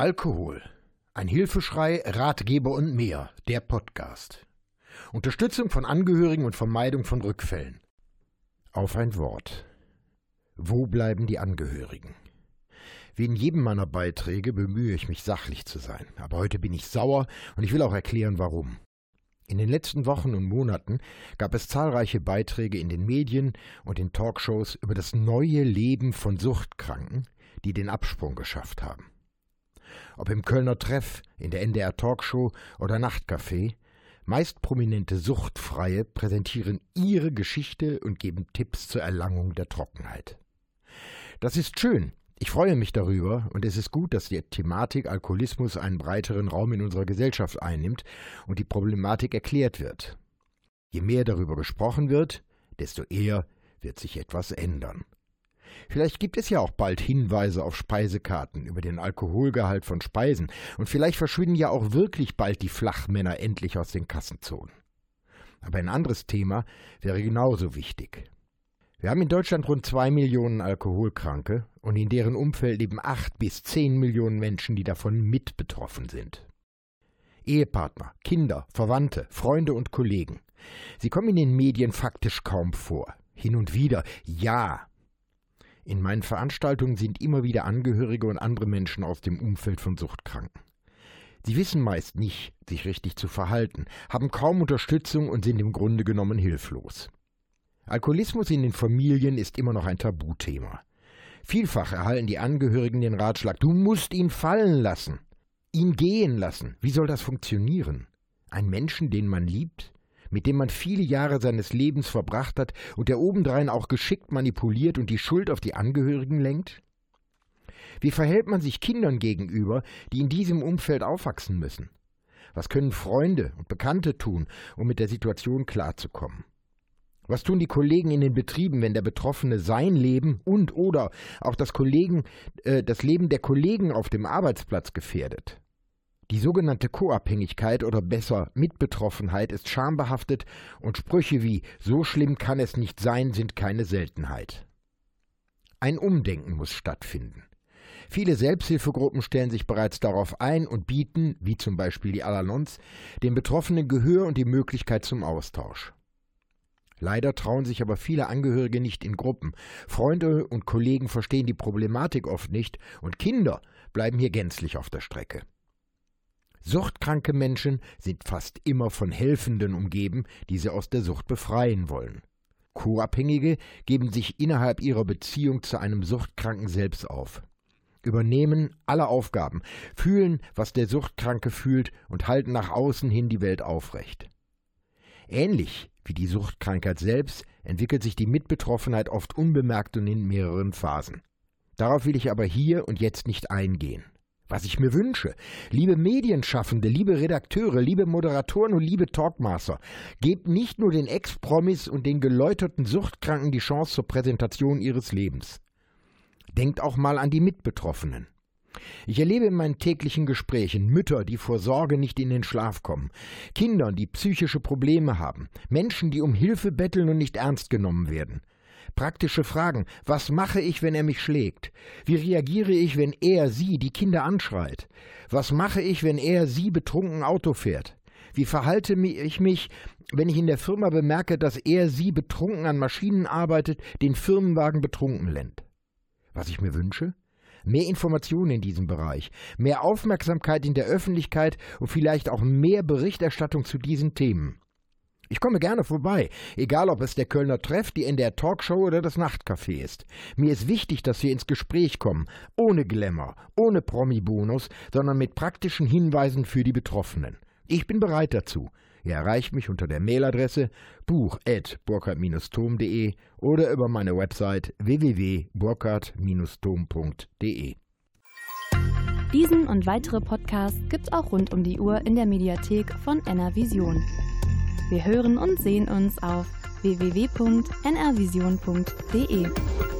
Alkohol. Ein Hilfeschrei, Ratgeber und mehr. Der Podcast. Unterstützung von Angehörigen und Vermeidung von Rückfällen. Auf ein Wort. Wo bleiben die Angehörigen? Wie in jedem meiner Beiträge bemühe ich mich sachlich zu sein. Aber heute bin ich sauer und ich will auch erklären, warum. In den letzten Wochen und Monaten gab es zahlreiche Beiträge in den Medien und in Talkshows über das neue Leben von Suchtkranken, die den Absprung geschafft haben. Ob im Kölner Treff, in der NDR Talkshow oder Nachtcafé, meist prominente Suchtfreie präsentieren ihre Geschichte und geben Tipps zur Erlangung der Trockenheit. Das ist schön. Ich freue mich darüber und es ist gut, dass die Thematik Alkoholismus einen breiteren Raum in unserer Gesellschaft einnimmt und die Problematik erklärt wird. Je mehr darüber gesprochen wird, desto eher wird sich etwas ändern. Vielleicht gibt es ja auch bald Hinweise auf Speisekarten über den Alkoholgehalt von Speisen, und vielleicht verschwinden ja auch wirklich bald die Flachmänner endlich aus den Kassenzonen. Aber ein anderes Thema wäre genauso wichtig. Wir haben in Deutschland rund zwei Millionen Alkoholkranke und in deren Umfeld leben acht bis zehn Millionen Menschen, die davon mit betroffen sind. Ehepartner, Kinder, Verwandte, Freunde und Kollegen. Sie kommen in den Medien faktisch kaum vor. Hin und wieder, ja, in meinen Veranstaltungen sind immer wieder Angehörige und andere Menschen aus dem Umfeld von Suchtkranken. Sie wissen meist nicht, sich richtig zu verhalten, haben kaum Unterstützung und sind im Grunde genommen hilflos. Alkoholismus in den Familien ist immer noch ein Tabuthema. Vielfach erhalten die Angehörigen den Ratschlag, du musst ihn fallen lassen, ihn gehen lassen. Wie soll das funktionieren? Ein Menschen, den man liebt? Mit dem man viele Jahre seines Lebens verbracht hat und der obendrein auch geschickt manipuliert und die Schuld auf die Angehörigen lenkt? Wie verhält man sich Kindern gegenüber, die in diesem Umfeld aufwachsen müssen? Was können Freunde und Bekannte tun, um mit der Situation klarzukommen? Was tun die Kollegen in den Betrieben, wenn der Betroffene sein Leben und oder auch das, Kollegen, äh, das Leben der Kollegen auf dem Arbeitsplatz gefährdet? Die sogenannte Co-Abhängigkeit oder besser Mitbetroffenheit ist schambehaftet und Sprüche wie so schlimm kann es nicht sein sind keine Seltenheit. Ein Umdenken muss stattfinden. Viele Selbsthilfegruppen stellen sich bereits darauf ein und bieten, wie zum Beispiel die Alalons, den Betroffenen Gehör und die Möglichkeit zum Austausch. Leider trauen sich aber viele Angehörige nicht in Gruppen. Freunde und Kollegen verstehen die Problematik oft nicht und Kinder bleiben hier gänzlich auf der Strecke. Suchtkranke Menschen sind fast immer von Helfenden umgeben, die sie aus der Sucht befreien wollen. Co-Abhängige geben sich innerhalb ihrer Beziehung zu einem Suchtkranken selbst auf, übernehmen alle Aufgaben, fühlen, was der Suchtkranke fühlt und halten nach außen hin die Welt aufrecht. Ähnlich wie die Suchtkrankheit selbst entwickelt sich die Mitbetroffenheit oft unbemerkt und in mehreren Phasen. Darauf will ich aber hier und jetzt nicht eingehen was ich mir wünsche. Liebe Medienschaffende, liebe Redakteure, liebe Moderatoren und liebe Talkmaster, gebt nicht nur den Ex-Promis und den geläuterten Suchtkranken die Chance zur Präsentation ihres Lebens. Denkt auch mal an die Mitbetroffenen. Ich erlebe in meinen täglichen Gesprächen Mütter, die vor Sorge nicht in den Schlaf kommen, Kinder, die psychische Probleme haben, Menschen, die um Hilfe betteln und nicht ernst genommen werden. Praktische Fragen. Was mache ich, wenn er mich schlägt? Wie reagiere ich, wenn er sie, die Kinder, anschreit? Was mache ich, wenn er sie betrunken Auto fährt? Wie verhalte ich mich, wenn ich in der Firma bemerke, dass er sie betrunken an Maschinen arbeitet, den Firmenwagen betrunken lennt? Was ich mir wünsche? Mehr Informationen in diesem Bereich, mehr Aufmerksamkeit in der Öffentlichkeit und vielleicht auch mehr Berichterstattung zu diesen Themen. Ich komme gerne vorbei, egal ob es der Kölner Treff, die in der Talkshow oder das Nachtcafé ist. Mir ist wichtig, dass wir ins Gespräch kommen, ohne Glamour, ohne Promi-Bonus, sondern mit praktischen Hinweisen für die Betroffenen. Ich bin bereit dazu. Ihr erreicht mich unter der Mailadresse buch.burkhard-tom.de oder über meine Website www.burkhard-tom.de. Diesen und weitere Podcasts gibt's auch rund um die Uhr in der Mediathek von NRVision. Wir hören und sehen uns auf www.nrvision.de.